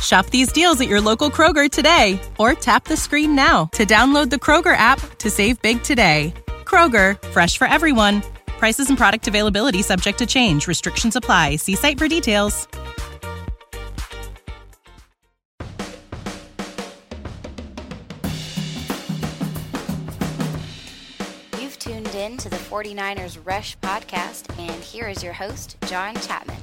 Shop these deals at your local Kroger today or tap the screen now to download the Kroger app to save big today. Kroger, fresh for everyone. Prices and product availability subject to change. Restrictions apply. See site for details. You've tuned in to the 49ers Rush podcast, and here is your host, John Chapman.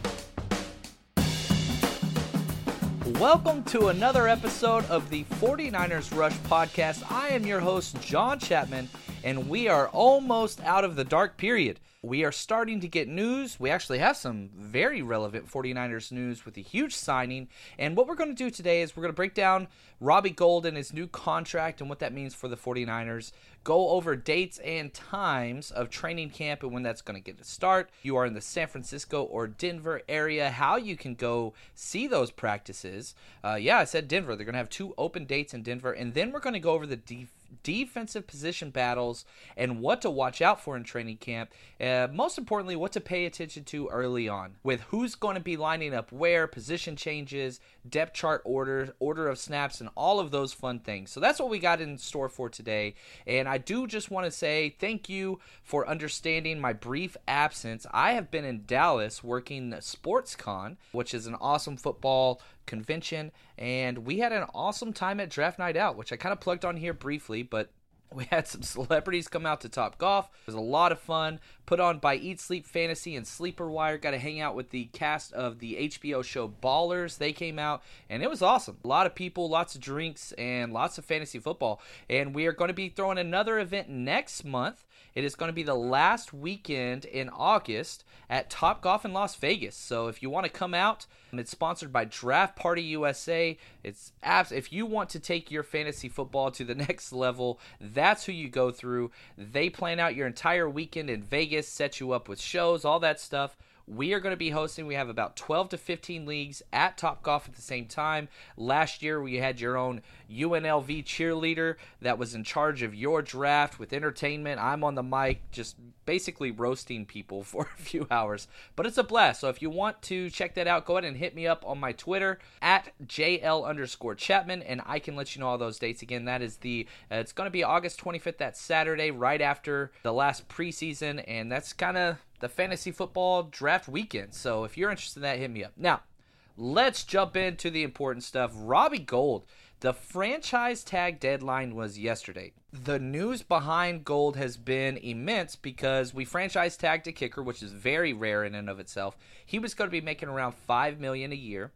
Welcome to another episode of the 49ers Rush podcast. I am your host, John Chapman, and we are almost out of the dark period. We are starting to get news. We actually have some very relevant 49ers news with a huge signing. And what we're going to do today is we're going to break down Robbie Gould and his new contract and what that means for the 49ers, go over dates and times of training camp and when that's going to get to start. You are in the San Francisco or Denver area, how you can go see those practices. Uh, yeah, I said Denver. They're going to have two open dates in Denver. And then we're going to go over the defense defensive position battles and what to watch out for in training camp. Uh, most importantly, what to pay attention to early on with who's going to be lining up where, position changes, depth chart order, order of snaps, and all of those fun things. So that's what we got in store for today. And I do just want to say thank you for understanding my brief absence. I have been in Dallas working SportsCon, which is an awesome football convention, and we had an awesome time at Draft Night Out, which I kind of plugged on here briefly, but we had some celebrities come out to Top Golf. It was a lot of fun. Put on by Eat Sleep Fantasy and Sleeper Wire. Got to hang out with the cast of the HBO show Ballers. They came out and it was awesome. A lot of people, lots of drinks, and lots of fantasy football. And we are going to be throwing another event next month. It is going to be the last weekend in August at Top Golf in Las Vegas. So if you want to come out, it's sponsored by Draft Party USA. It's apps. If you want to take your fantasy football to the next level, that's who you go through. They plan out your entire weekend in Vegas, set you up with shows, all that stuff. We are going to be hosting. We have about 12 to 15 leagues at Top Golf at the same time. Last year, we had your own UNLV cheerleader that was in charge of your draft with entertainment. I'm on the mic, just basically roasting people for a few hours. But it's a blast. So if you want to check that out, go ahead and hit me up on my Twitter at JL underscore Chapman, and I can let you know all those dates. Again, that is the, uh, it's going to be August 25th, that Saturday, right after the last preseason. And that's kind of the fantasy football draft weekend. So if you're interested in that, hit me up. Now, let's jump into the important stuff. Robbie Gould. the franchise tag deadline was yesterday. The news behind Gould has been immense because we franchise tagged a kicker, which is very rare in and of itself. He was going to be making around five million a year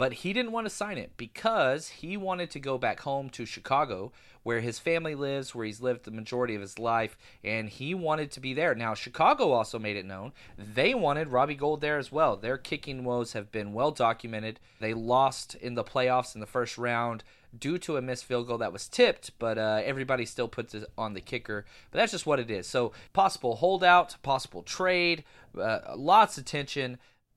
but he didn't want to sign it because he wanted to go back home to Chicago, where his family lives, where he's lived the majority of his life, and he wanted to be there. Now, Chicago also made it known they wanted Robbie Gould there as well. Their kicking woes have been well documented. They lost in the playoffs in the first round due to a missed field goal that was tipped, but uh, everybody still puts it on the kicker. But that's just what it is. So, possible holdout, possible trade, uh, lots of tension,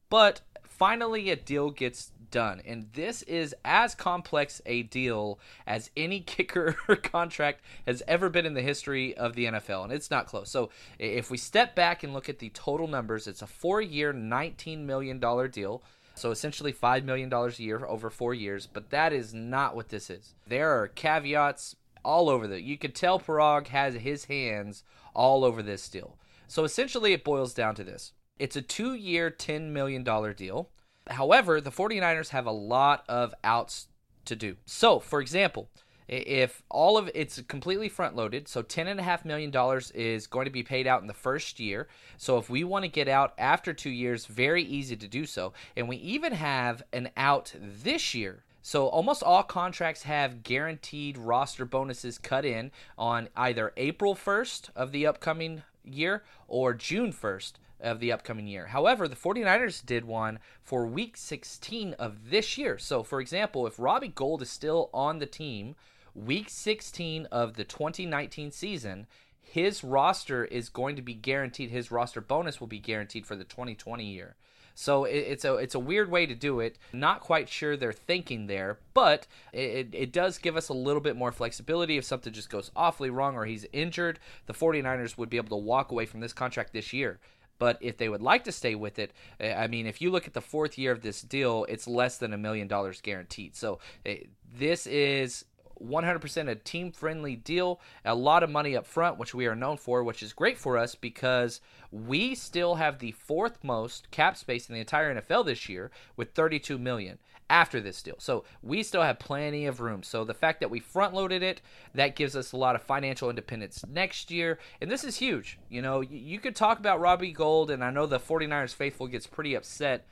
but finally a deal gets done. And this is as complex a deal as any kicker contract has ever been in the history of the NFL, and it's not close. So if we step back and look at the total numbers, it's a four year, $19 million deal. So essentially $5 million a year over four years, but that is not what this is. There are caveats, all over the. You could tell Paraag has his hands all over this deal. So essentially, it boils down to this it's a two year, $10 million deal. However, the 49ers have a lot of outs to do. So, for example, if all of it's completely front loaded, so $10.5 million is going to be paid out in the first year. So, if we want to get out after two years, very easy to do so. And we even have an out this year. So almost all contracts have guaranteed roster bonuses cut in on either April 1st of the upcoming year or June 1st of the upcoming year. However, the 49ers did one for week 16 of this year. So, for example, if Robbie Gould is still on the team, week 16 of the 2019 season, his roster is going to be guaranteed. His roster bonus will be guaranteed for the 2020 year. So it's a it's a weird way to do it. Not quite sure they're thinking there, but it, it does give us a little bit more flexibility if something just goes awfully wrong or he's injured. The 49ers would be able to walk away from this contract this year. But if they would like to stay with it, eh, I mean, if you look at the fourth year of this deal, it's less than a million dollars guaranteed. So eh, this is 100% a team friendly deal, a lot of money up front, which we are known for, which is great for us because we still have the fourth most cap space in the entire NFL this year with 32 million after this deal. So we still have plenty of room. So the fact that we front loaded it, that gives us a lot of financial independence next year. And this is huge. You know, you could talk about Robbie Gould, and I know the 49ers faithful gets pretty upset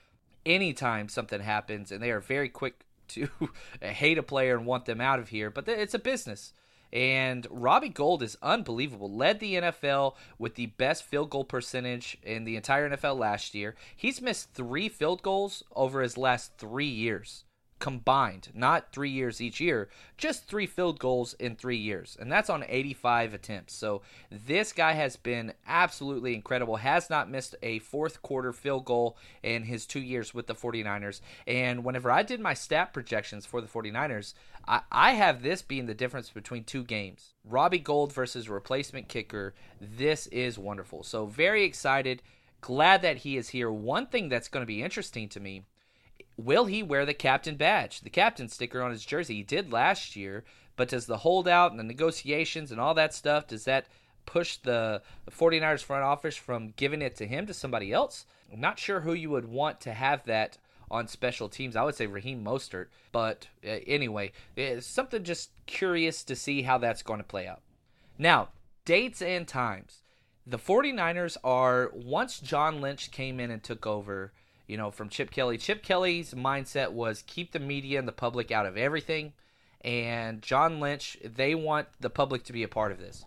anytime something happens, and they are very quick to hate a player and want them out of here. But it's a business. And Robbie Gould is unbelievable. Led the NFL with the best field goal percentage in the entire NFL last year. He's missed three field goals over his last three years combined, not three years each year, just three field goals in three years. And that's on 85 attempts. So this guy has been absolutely incredible, has not missed a fourth quarter field goal in his two years with the 49ers. And whenever I did my stat projections for the 49ers, I, I have this being the difference between two games Robbie Gould versus replacement kicker. This is wonderful. So very excited. Glad that he is here. One thing that's going to be interesting to me will he wear the captain badge, the captain sticker on his jersey? He did last year, but does the holdout and the negotiations and all that stuff, does that push the 49ers front office from giving it to him to somebody else? I'm not sure who you would want to have that on special teams. I would say Raheem Mostert, but uh, anyway, it's something just curious to see how that's going to play out. Now, dates and times. The 49ers are, once John Lynch came in and took over, you know, from Chip Kelly. Chip Kelly's mindset was keep the media and the public out of everything. And John Lynch, they want the public to be a part of this.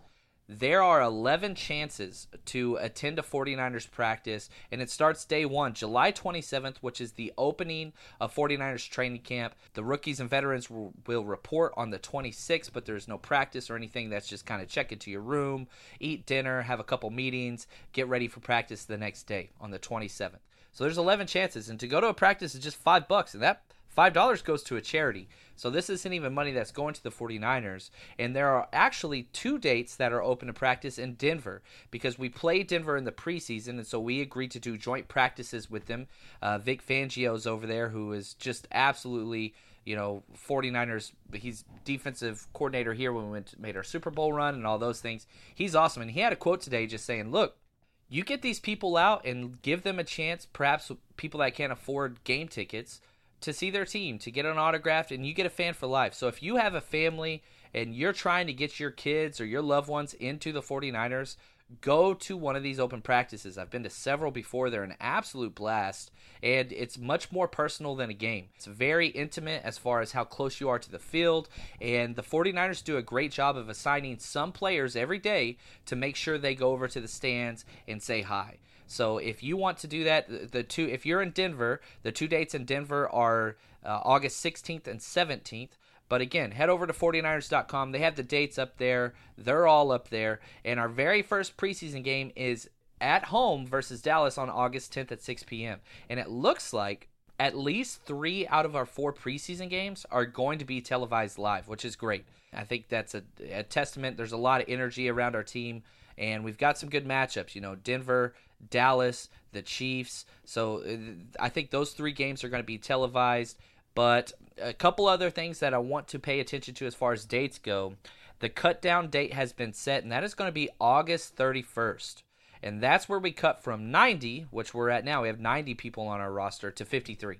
There are 11 chances to attend a 49ers practice, and it starts day one, July 27th, which is the opening of 49ers training camp. The rookies and veterans will, will report on the 26th, but there's no practice or anything. That's just kind of check into your room, eat dinner, have a couple meetings, get ready for practice the next day on the 27th. So there's 11 chances, and to go to a practice is just five bucks, and that five dollars goes to a charity. So this isn't even money that's going to the 49ers. And there are actually two dates that are open to practice in Denver because we played Denver in the preseason, and so we agreed to do joint practices with them. Uh, Vic Fangio's over there, who is just absolutely you know, 49ers, he's defensive coordinator here when we went made our Super Bowl run and all those things. He's awesome. And he had a quote today just saying, look, you get these people out and give them a chance, perhaps people that can't afford game tickets, to see their team, to get an autograph, and you get a fan for life. So if you have a family and you're trying to get your kids or your loved ones into the 49ers, go to one of these open practices. I've been to several before. They're an absolute blast, and it's much more personal than a game. It's very intimate as far as how close you are to the field, and the 49ers do a great job of assigning some players every day to make sure they go over to the stands and say hi. So if you want to do that, the two if you're in Denver, the two dates in Denver are uh, August 16th and 17th. But again, head over to 49ers.com. They have the dates up there. They're all up there. And our very first preseason game is at home versus Dallas on August 10th at 6 p.m. And it looks like at least three out of our four preseason games are going to be televised live, which is great. I think that's a, a testament. There's a lot of energy around our team, and we've got some good matchups. You know, Denver, Dallas, the Chiefs. So uh, I think those three games are going to be televised. But a couple other things that I want to pay attention to as far as dates go. The cut down date has been set, and that is going to be August 31st. And that's where we cut from 90, which we're at now. We have 90 people on our roster, to 53.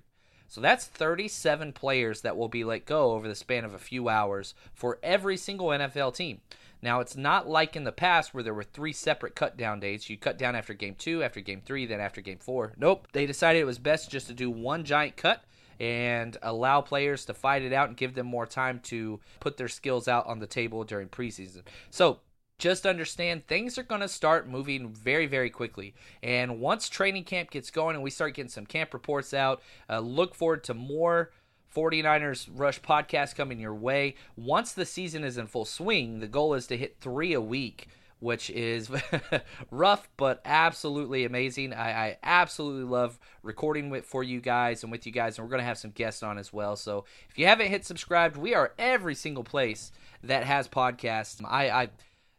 So that's 37 players that will be let go over the span of a few hours for every single NFL team. Now, it's not like in the past where there were three separate cut down dates. You cut down after game two, after game three, then after game four. Nope. They decided it was best just to do one giant cut and allow players to fight it out and give them more time to put their skills out on the table during preseason. So, just understand things are going to start moving very, very quickly. And once training camp gets going and we start getting some camp reports out, uh, look forward to more 49ers Rush podcast coming your way. Once the season is in full swing, the goal is to hit three a week. Which is rough, but absolutely amazing. I, I absolutely love recording with for you guys and with you guys, and we're to have some guests on as well. So if you haven't hit subscribed, we are every single place that has podcasts. I, I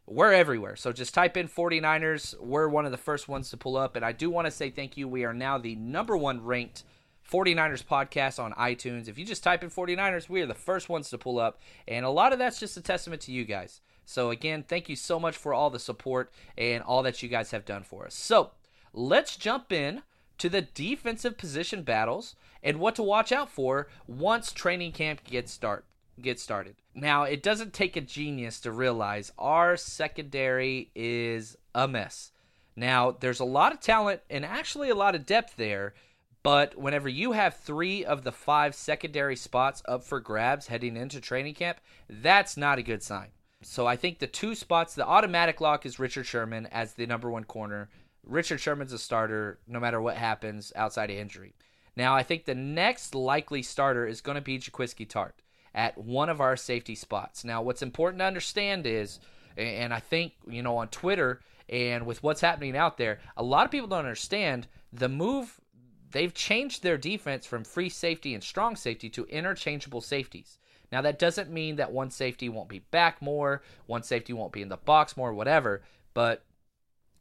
we're everywhere. So just type in 49ers. We're one of the first ones to pull up. And I do want to say thank you. We are now the number one ranked 49ers podcast on iTunes. If you just type in 49ers, we are the first ones to pull up. And a lot of that's just a testament to you guys. So, again, thank you so much for all the support and all that you guys have done for us. So, let's jump in to the defensive position battles and what to watch out for once training camp gets start get started. Now, it doesn't take a genius to realize our secondary is a mess. Now, there's a lot of talent and actually a lot of depth there, but whenever you have three of the five secondary spots up for grabs heading into training camp, that's not a good sign. So I think the two spots, the automatic lock is Richard Sherman as the number one corner. Richard Sherman's a starter no matter what happens outside of injury. Now I think the next likely starter is going to be Jaquiski Tartt at one of our safety spots. Now what's important to understand is, and I think you know on Twitter and with what's happening out there, a lot of people don't understand the move they've changed their defense from free safety and strong safety to interchangeable safeties. Now, that doesn't mean that one safety won't be back more, one safety won't be in the box more, whatever, but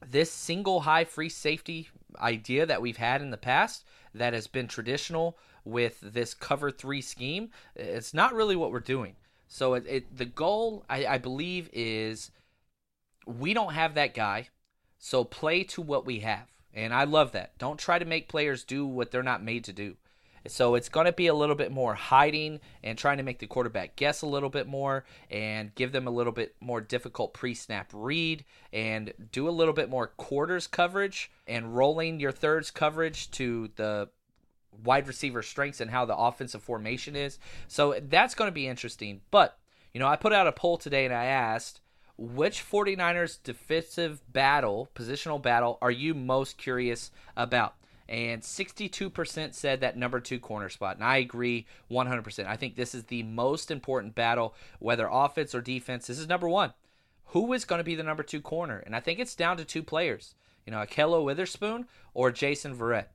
this single high free safety idea that we've had in the past that has been traditional with this cover three scheme, it's not really what we're doing. So, it, it the goal, I, I believe, is we don't have that guy, so play to what we have. And I love that. Don't try to make players do what they're not made to do. So it's going to be a little bit more hiding and trying to make the quarterback guess a little bit more and give them a little bit more difficult pre snap read and do a little bit more quarters coverage and rolling your thirds coverage to the wide receiver strengths and how the offensive formation is. So that's going to be interesting. But, you know, I put out a poll today and I asked which 49ers defensive battle, positional battle, are you most curious about? And 62% said that number two corner spot. And I agree 100%. I think this is the most important battle, whether offense or defense. This is number one. Who is going to be the number two corner? And I think it's down to two players. You know, Ahkello Witherspoon or Jason Verrett.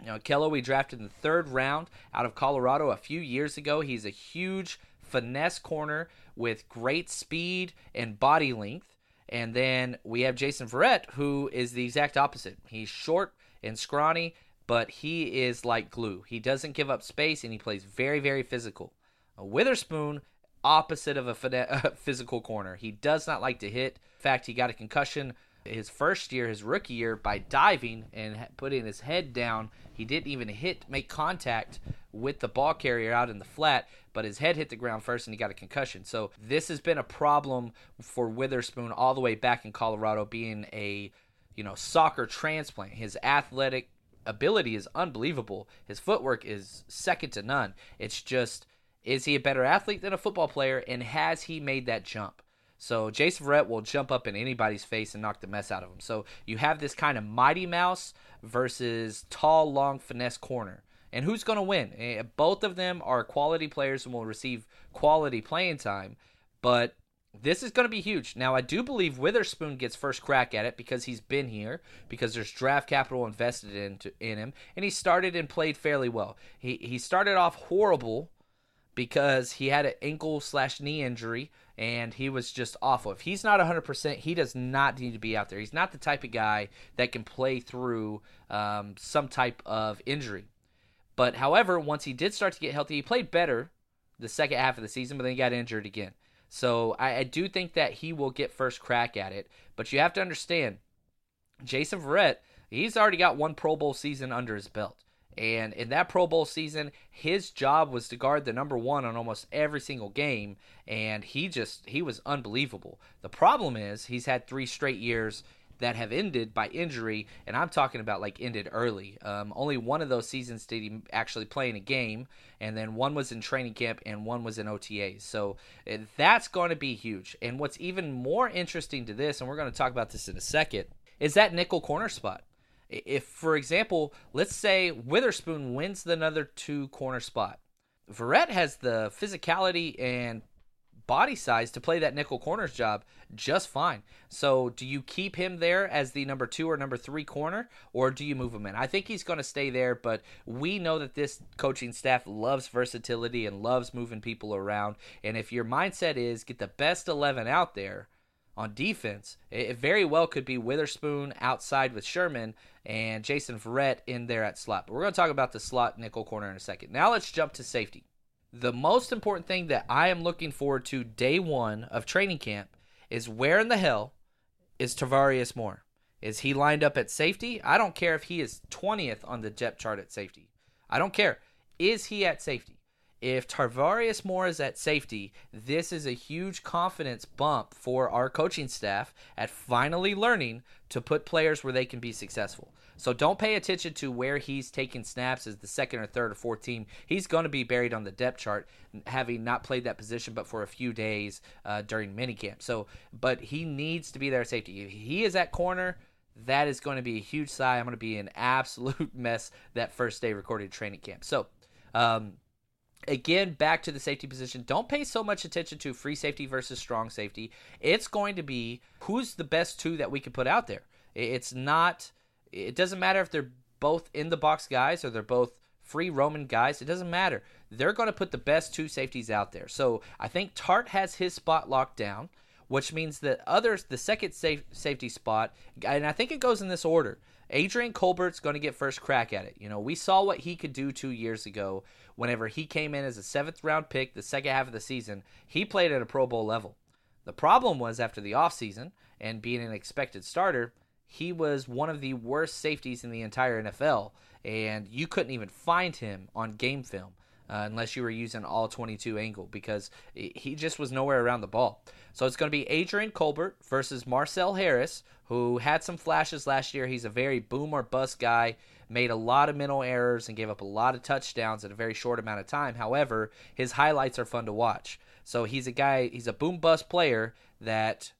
You know, Ahkello we drafted in the third round out of Colorado a few years ago. He's a huge finesse corner with great speed and body length. And then we have Jason Verrett, who is the exact opposite. He's short and scrawny, but he is like glue. He doesn't give up space and he plays very, very physical. A Witherspoon, opposite of a physical corner. He does not like to hit. In fact, he got a concussion his first year, his rookie year, by diving and putting his head down. He didn't even hit, make contact with the ball carrier out in the flat, but his head hit the ground first and he got a concussion. So this has been a problem for Witherspoon all the way back in Colorado, being a you know soccer transplant. His athletic ability is unbelievable. His footwork is second to none. It's just is he a better athlete than a football player, and has he made that jump? So Jason Verrett will jump up in anybody's face and knock the mess out of him. So you have this kind of mighty mouse versus tall, long finesse corner. And who's going to win? Eh, both of them are quality players and will receive quality playing time, but this is going to be huge. Now, I do believe Witherspoon gets first crack at it because he's been here, because there's draft capital invested into in him, and he started and played fairly well. He he started off horrible because he had an ankle slash knee injury and he was just awful. If he's not 100%, he does not need to be out there. He's not the type of guy that can play through um, some type of injury. But however, once he did start to get healthy, he played better the second half of the season, but then he got injured again. So I, I do think that he will get first crack at it. But you have to understand, Jason Verrett, he's already got one Pro Bowl season under his belt. And in that Pro Bowl season, his job was to guard the number one on almost every single game. And he just, he was unbelievable. The problem is, he's had three straight years that have ended by injury, and I'm talking about like ended early. Um, only one of those seasons did he actually play in a game, and then one was in training camp and one was in OTAs. So eh, that's going to be huge. And what's even more interesting to this, and we're going to talk about this in a second, is that nickel corner spot. If, for example, let's say Witherspoon wins the another two corner spot, Verrett has the physicality and body size to play that nickel corners job just fine. So, do you keep him there as the number two or number three corner, or do you move him in? I think he's going to stay there, but we know that this coaching staff loves versatility and loves moving people around. And if your mindset is get the best 11 out there, on defense, it very well could be Witherspoon outside with Sherman and Jason Verrett in there at slot. But we're going to talk about the slot nickel corner in a second. Now let's jump to safety the most important thing that I am looking forward to day one of training camp is where in the hell is Tarvarius Moore? Is he lined up at safety? I don't care if he is 20th on the depth chart at safety. I don't care. Is he at safety? If Tarvarius Moore is at safety, this is a huge confidence bump for our coaching staff at finally learning to put players where they can be successful. So don't pay attention to where he's taking snaps as the second or third or fourth team. He's going to be buried on the depth chart, having not played that position but for a few days uh, during minicamp. So, but he needs to be there at safety. If he is at corner, that is going to be a huge sigh. I'm going to be an absolute mess that first day recorded training camp. So, um, Again, back to the safety position. Don't pay so much attention to free safety versus strong safety. It's going to be who's the best two that we can put out there. It's not, it doesn't matter if they're both in the box guys or they're both free Roman guys. It doesn't matter. They're going to put the best two safeties out there. So I think Tartt has his spot locked down, which means that others, the second safe, safety spot, and I think it goes in this order. Adrian Colbert's going to get first crack at it. You know, we saw what he could do two years ago whenever he came in as a seventh round pick the second half of the season. He played at a Pro Bowl level. The problem was after the offseason and being an expected starter, he was one of the worst safeties in the entire NFL, and you couldn't even find him on game film uh, unless you were using all 22 angle because he just was nowhere around the ball. So it's going to be Adrian Colbert versus Marcel Harris, who had some flashes last year. He's a very boom or bust guy, made a lot of mental errors and gave up a lot of touchdowns in a very short amount of time. However, his highlights are fun to watch. So he's a guy, he's a boom bust player that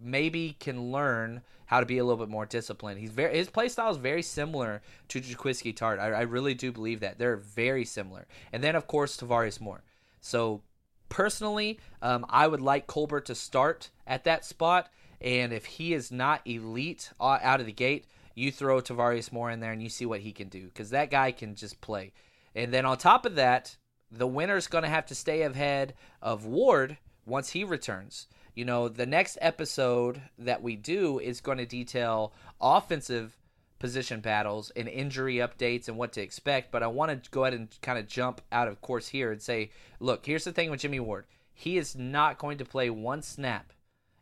maybe can learn how to be a little bit more disciplined. He's very his play style is very similar to Jaquiski Tartt. I, I, really do believe that they're very similar. And then of course Tarvarius Moore. So personally, um, I would like Colbert to start at that spot. And if he is not elite out of the gate, you throw Tarvarius Moore in there and you see what he can do because that guy can just play. And then on top of that, the winner's going to have to stay ahead of Ward once he returns you know, the next episode that we do is going to detail offensive position battles and injury updates and what to expect. But I want to go ahead and kind of jump out of course here and say, look, here's the thing with Jimmy Ward. He is not going to play one snap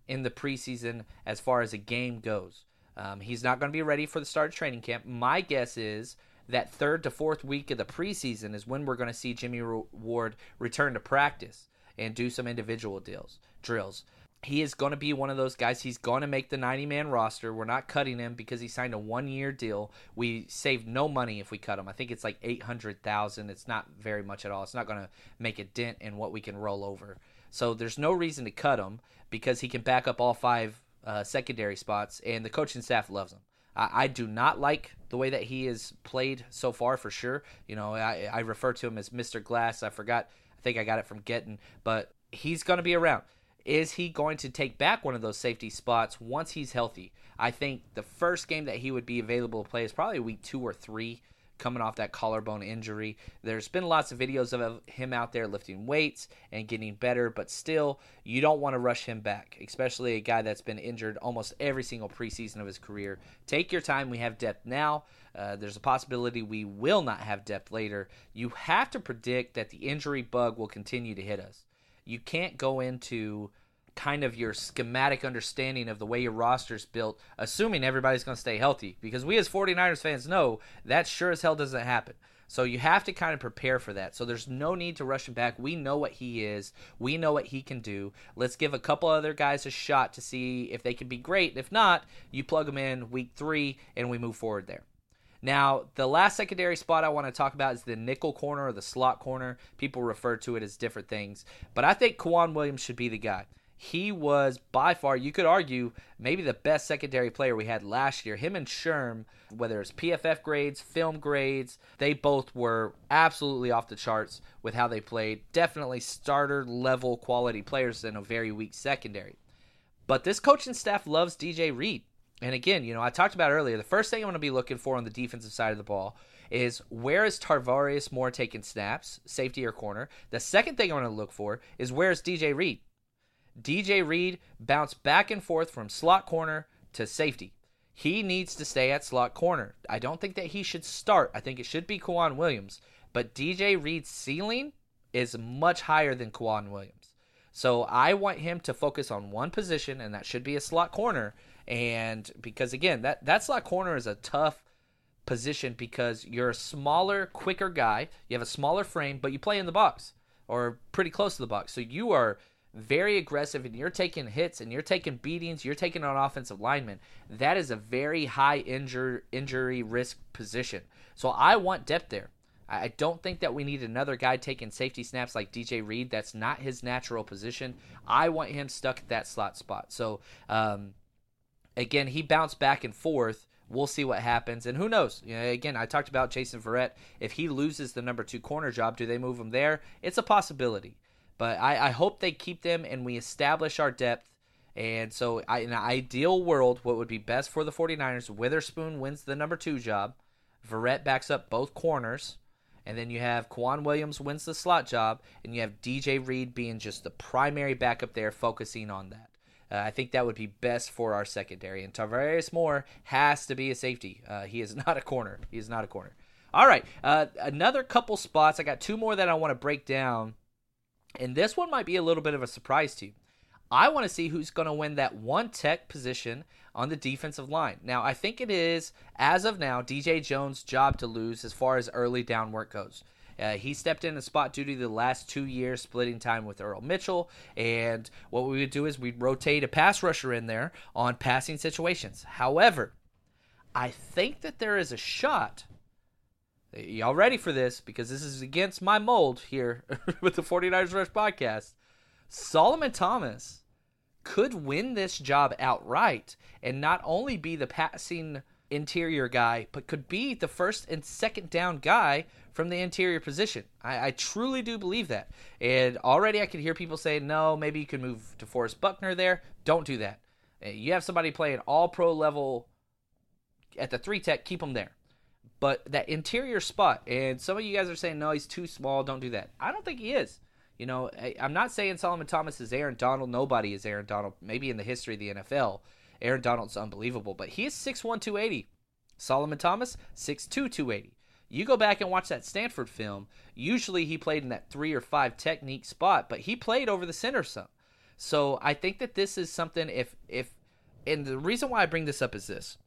in the preseason as far as a game goes. Um, he's not going to be ready for the start of training camp. My guess is that third to fourth week of the preseason is when we're going to see Jimmy Ward return to practice and do some individual deals drills he is going to be one of those guys. He's going to make the 90 man roster. We're not cutting him because he signed a one year deal. We save no money if we cut him. I think it's like 800,000. It's not very much at all. It's not going to make a dent in what we can roll over. So there's no reason to cut him because he can back up all five uh, secondary spots, and the coaching staff loves him. I, do not like the way that he has played so far for sure. You know, I, I refer to him as Mr. Glass. I forgot. I think I got it from Getting, but he's going to be around. Is he going to take back one of those safety spots once he's healthy? I think the first game that he would be available to play is probably week two or three, coming off that collarbone injury. There's been lots of videos of him out there lifting weights and getting better, but still, you don't want to rush him back, especially a guy that's been injured almost every single preseason of his career. Take your time. We have depth now. Uh, there's a possibility we will not have depth later. You have to predict that the injury bug will continue to hit us you can't go into kind of your schematic understanding of the way your roster's built, assuming everybody's going to stay healthy. Because we as 49ers fans know that sure as hell doesn't happen. So you have to kind of prepare for that. So there's no need to rush him back. We know what he is. We know what he can do. Let's give a couple other guys a shot to see if they can be great. If not, you plug them in week three and we move forward there. Now, the last secondary spot I want to talk about is the nickel corner or the slot corner. People refer to it as different things. But I think K'Waun Williams should be the guy he was by far, you could argue, maybe the best secondary player we had last year. Him and Sherm, whether it's PFF grades, film grades, they both were absolutely off the charts with how they played. Definitely starter level quality players in a very weak secondary. But this coaching staff loves DJ Reed. And again, you know, I talked about earlier, the first thing I'm going to be looking for on the defensive side of the ball is where is Tarvarius Moore taking snaps, safety or corner? The second thing I'm going to look for is where is DJ Reed? DJ Reed bounced back and forth from slot corner to safety. He needs to stay at slot corner. I don't think that he should start. I think it should be K'Waun Williams. But DJ Reed's ceiling is much higher than K'Waun Williams. So I want him to focus on one position, and that should be a slot corner. And because again, that, that slot corner is a tough position because you're a smaller, quicker guy. You have a smaller frame, but you play in the box or pretty close to the box. So you are very aggressive and you're taking hits and you're taking beatings, you're taking on offensive linemen, that is a very high injure, injury risk position. So I want depth there. I don't think that we need another guy taking safety snaps like DJ Reed. That's not his natural position. I want him stuck at that slot spot. So, um, again, he bounced back and forth. We'll see what happens. And who knows? You know, again, I talked about Jason Verrett. If he loses the number two corner job, do they move him there? It's a possibility. But I, I hope they keep them and we establish our depth. And so, I, in an ideal world, what would be best for the 49ers, Witherspoon wins the number two job. Verrett backs up both corners. And then you have K'Waun Williams wins the slot job. And you have DJ Reed being just the primary backup there, focusing on that. Uh, I think that would be best for our secondary. And Tarvarius Moore has to be a safety. Uh, he is not a corner. He is not a corner. All right. Uh, another couple spots. I got two more that I want to break down. And this one might be a little bit of a surprise to you. I want to see who's going to win that one tech position on the defensive line. Now, I think it is, as of now, DJ Jones' job to lose as far as early down work goes. Uh, he stepped in a spot duty the last two years, splitting time with Earl Mitchell. And what we would do is we'd rotate a pass rusher in there on passing situations. However, I think that there is a shot Y'all ready for this? Because this is against my mold here with the 49ers Rush podcast. Solomon Thomas could win this job outright and not only be the passing interior guy, but could be the first and second down guy from the interior position. I, I truly do believe that. And already I can hear people say, no, maybe you can move DeForest Buckner there. Don't do that. Uh, you have somebody playing all pro level at the three tech, keep them there. But that interior spot, and some of you guys are saying, no, he's too small, don't do that. I don't think he is. You know, I, am not saying Solomon Thomas is Aaron Donald. Nobody is Aaron Donald, maybe in the history of the NFL. Aaron Donald's unbelievable, but he is 6'1, 280. Solomon Thomas, 6'2, 280. You go back and watch that Stanford film, usually he played in that three or five technique spot, but he played over the center some. So I think that this is something if if and the reason why I bring this up is this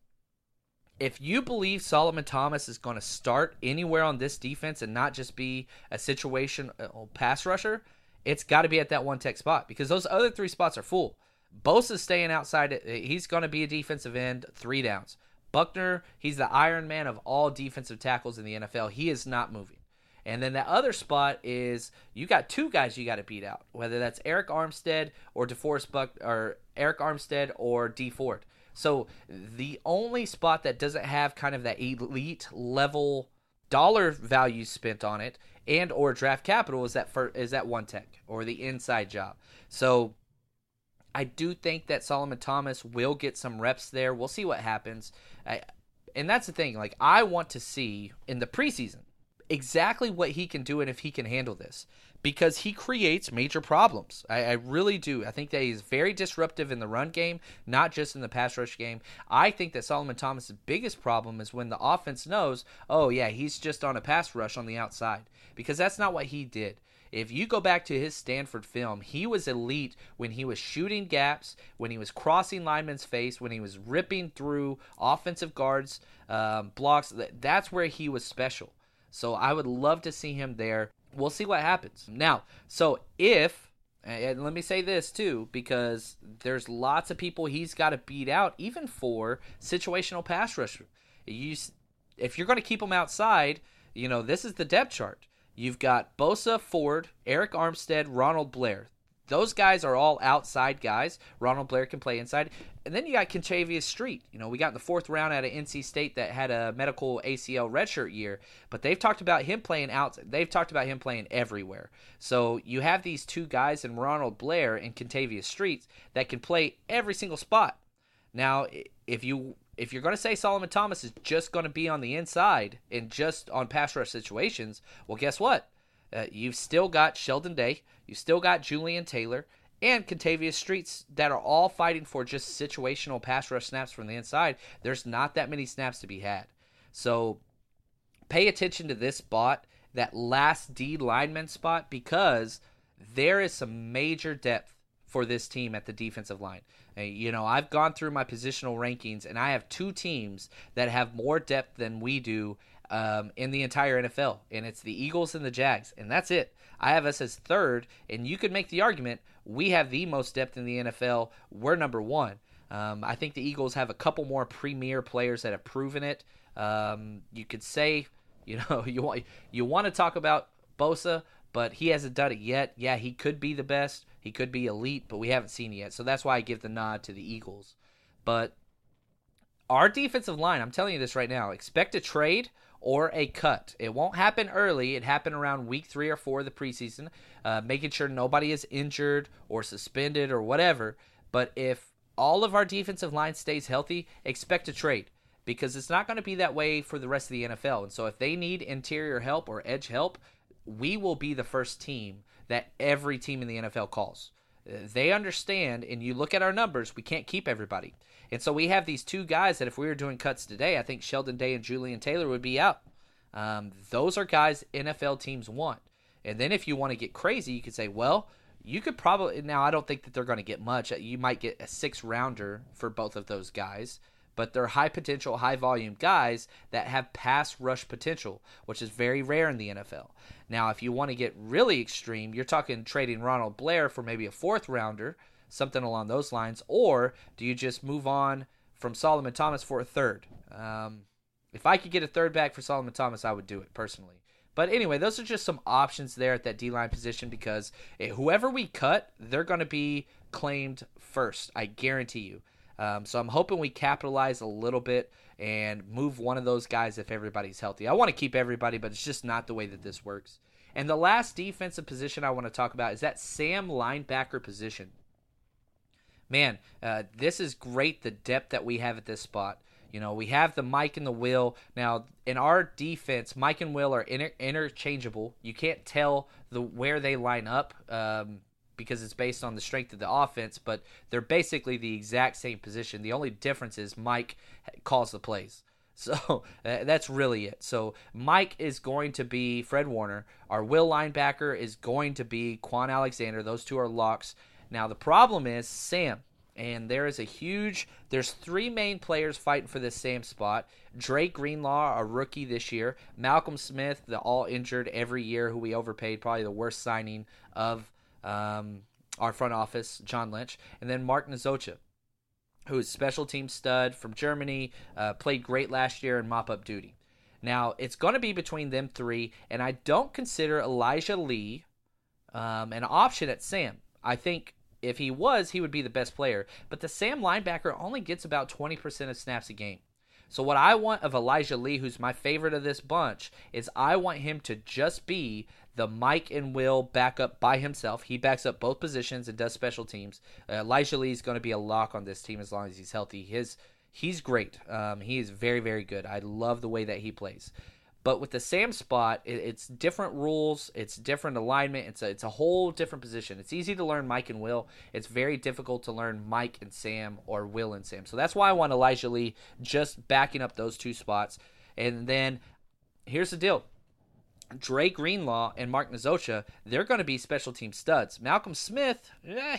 if you believe Solomon Thomas is going to start anywhere on this defense and not just be a situation uh, pass rusher, it's got to be at that one tech spot because those other three spots are full. Bosa's staying outside. He's going to be a defensive end, three downs. Buckner, he's the Iron Man of all defensive tackles in the NFL. He is not moving. And then the other spot is you got two guys you got to beat out, whether that's Arik Armstead or DeForest Buck or Arik Armstead or Dee Ford. So the only spot that doesn't have kind of that elite level dollar value spent on it and or draft capital is that for is that one tech or the inside job. So I do think that Solomon Thomas will get some reps there. We'll see what happens. I, and that's the thing. Like I want to see in the preseason exactly what he can do and if he can handle this because he creates major problems. I, I, really do. I think that he's very disruptive in the run game, not just in the pass rush game. I think that Solomon Thomas' biggest problem is when the offense knows, oh, yeah, he's just on a pass rush on the outside because that's not what he did. If you go back to his Stanford film, he was elite when he was shooting gaps, when he was crossing linemen's face, when he was ripping through offensive guards, um, blocks. That's where he was special. So I would love to see him there. We'll see what happens. Now, so if and let me say this too, because there's lots of people he's got to beat out, even for situational pass rush. You, if you're going to keep him outside, you know this is the depth chart. You've got Bosa, Ford, Arik Armstead, Ronald Blair. Those guys are all outside guys. Ronald Blair can play inside. And then you got Kentavius Street. You know, we got in the fourth round out of NC State that had a medical ACL redshirt year, but they've talked about him playing out. They've talked about him playing everywhere. So you have these two guys in Ronald Blair and Kentavius Street that can play every single spot. Now, if you if you're going to say Solomon Thomas is just going to be on the inside and just on pass rush situations, well, guess what? Uh, you've still got Sheldon Day, you've still got Julian Taylor, and Kentavius Streets that are all fighting for just situational pass rush snaps from the inside. There's not that many snaps to be had. So pay attention to this spot, that last D lineman spot, because there is some major depth for this team at the defensive line. You know, I've gone through my positional rankings, and I have two teams that have more depth than we do um, in the entire NFL, and it's the Eagles and the Jags, and that's it. I have us as third, and you could make the argument we have the most depth in the NFL. We're number one. Um, I think the Eagles have a couple more premier players that have proven it. Um, you could say, you know, you want you want to talk about Bosa, but he hasn't done it yet. Yeah, he could be the best. He could be elite, but we haven't seen it yet. So that's why I give the nod to the Eagles. But our defensive line, I'm telling you this right now, expect a trade or a cut. It won't happen early. It happened around week three or four of the preseason, uh, making sure nobody is injured or suspended or whatever. But if all of our defensive line stays healthy, expect a trade because it's not going to be that way for the rest of the NFL. And so if they need interior help or edge help, we will be the first team that every team in the NFL calls. They understand, and you look at our numbers, we can't keep everybody. And so we have these two guys that if we were doing cuts today, I think Sheldon Day and Julian Taylor would be out. Um, those are guys NFL teams want. And then if you want to get crazy, you could say, well, you could probably now I don't think that they're going to get much. You might get a six rounder for both of those guys but they're high potential, high volume guys that have pass rush potential, which is very rare in the NFL. Now, if you want to get really extreme, you're talking trading Ronald Blair for maybe a fourth rounder, something along those lines, or do you just move on from Solomon Thomas for a third? Um, if I could get a third back for Solomon Thomas, I would do it personally. But anyway, those are just some options there at that D line position because whoever we cut, they're going to be claimed first. I guarantee you. Um, so I'm hoping we capitalize a little bit and move one of those guys if everybody's healthy. I want to keep everybody, but it's just not the way that this works. And the last defensive position I want to talk about is that Sam linebacker position. Man, uh, this is great the depth that we have at this spot. You know, we have the Mike and the Will. Now, in our defense, Mike and Will are inter- interchangeable. You can't tell the where they line up. Um, because it's based on the strength of the offense, but they're basically the exact same position. The only difference is Mike calls the plays. So uh, that's really it. So Mike is going to be Fred Warner. Our will linebacker is going to be Kwon Alexander. Those two are locks. Now the problem is Sam. And there is a huge there's three main players fighting for this Sam spot. Dre Greenlaw, a rookie this year. Malcolm Smith, the all injured every year who we overpaid, probably the worst signing of um, our front office, John Lynch, and then Mark Nzeocha, who is special team stud from Germany, uh, played great last year in mop up duty. Now it's going to be between them three, and I don't consider Elijah Lee um, an option at Sam. I think if he was, he would be the best player. But the Sam linebacker only gets about 20% of snaps a game. So what I want of Elijah Lee, who's my favorite of this bunch, is I want him to just be the Mike and Will backup by himself. He backs up both positions and does special teams. Uh, Elijah Lee is going to be a lock on this team as long as he's healthy. His he's great. Um, he is very very good. I love the way that he plays. But with the Sam spot, it, it's different rules. It's different alignment. It's a it's a whole different position. It's easy to learn Mike and Will. It's very difficult to learn Mike and Sam or Will and Sam. So that's why I want Elijah Lee just backing up those two spots. And then here's the deal Dre Greenlaw and Mark Nzeocha, they're going to be special team studs. Malcolm Smith,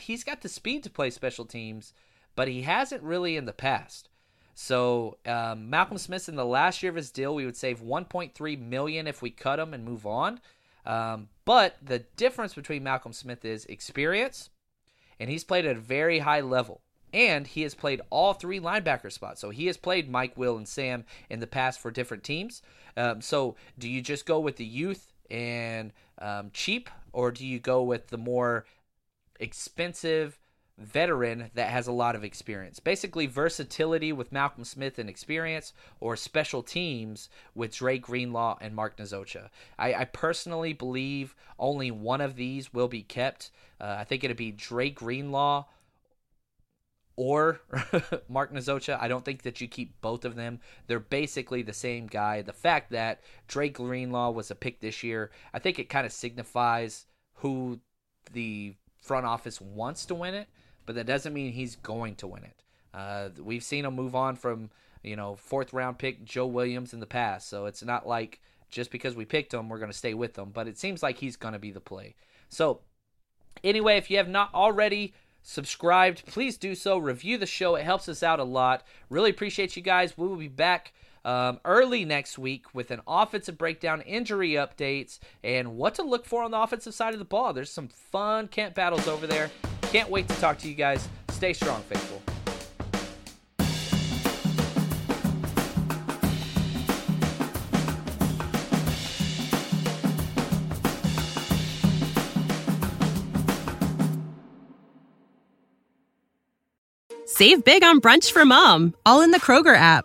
he's got the speed to play special teams, but he hasn't really in the past. So um, Malcolm Smith in the last year of his deal, we would save 1.3 million if we cut him and move on. Um, but the difference between Malcolm Smith is experience, and he's played at a very high level. And he has played all three linebacker spots. So he has played Mike, Will, and Sam in the past for different teams. Um, so do you just go with the youth and um, cheap, or do you go with the more expensive veteran that has a lot of experience? Basically, versatility with Malcolm Smith and experience, or special teams with Dre Greenlaw and Mark Nzeocha. I, I personally believe only one of these will be kept. Uh, I think it'd be Dre Greenlaw or Mark Nzeocha. I don't think that you keep both of them. They're basically the same guy. The fact that Dre Greenlaw was a pick this year, I think it kind of signifies who the front office wants to win it, but that doesn't mean he's going to win it. Uh, we've seen him move on from you know fourth round pick Joe Williams in the past, so it's not like just because we picked him we're going to stay with him. But it seems like he's going to be the play. So anyway, if you have not already subscribed, please do so. Review the show, it helps us out a lot. Really appreciate you guys. We will be back. Um, early next week with an offensive breakdown, injury updates, and what to look for on the offensive side of the ball. There's some fun camp battles over there. Can't wait to talk to you guys. Stay strong, faithful. Save big on brunch for mom, all in the Kroger app.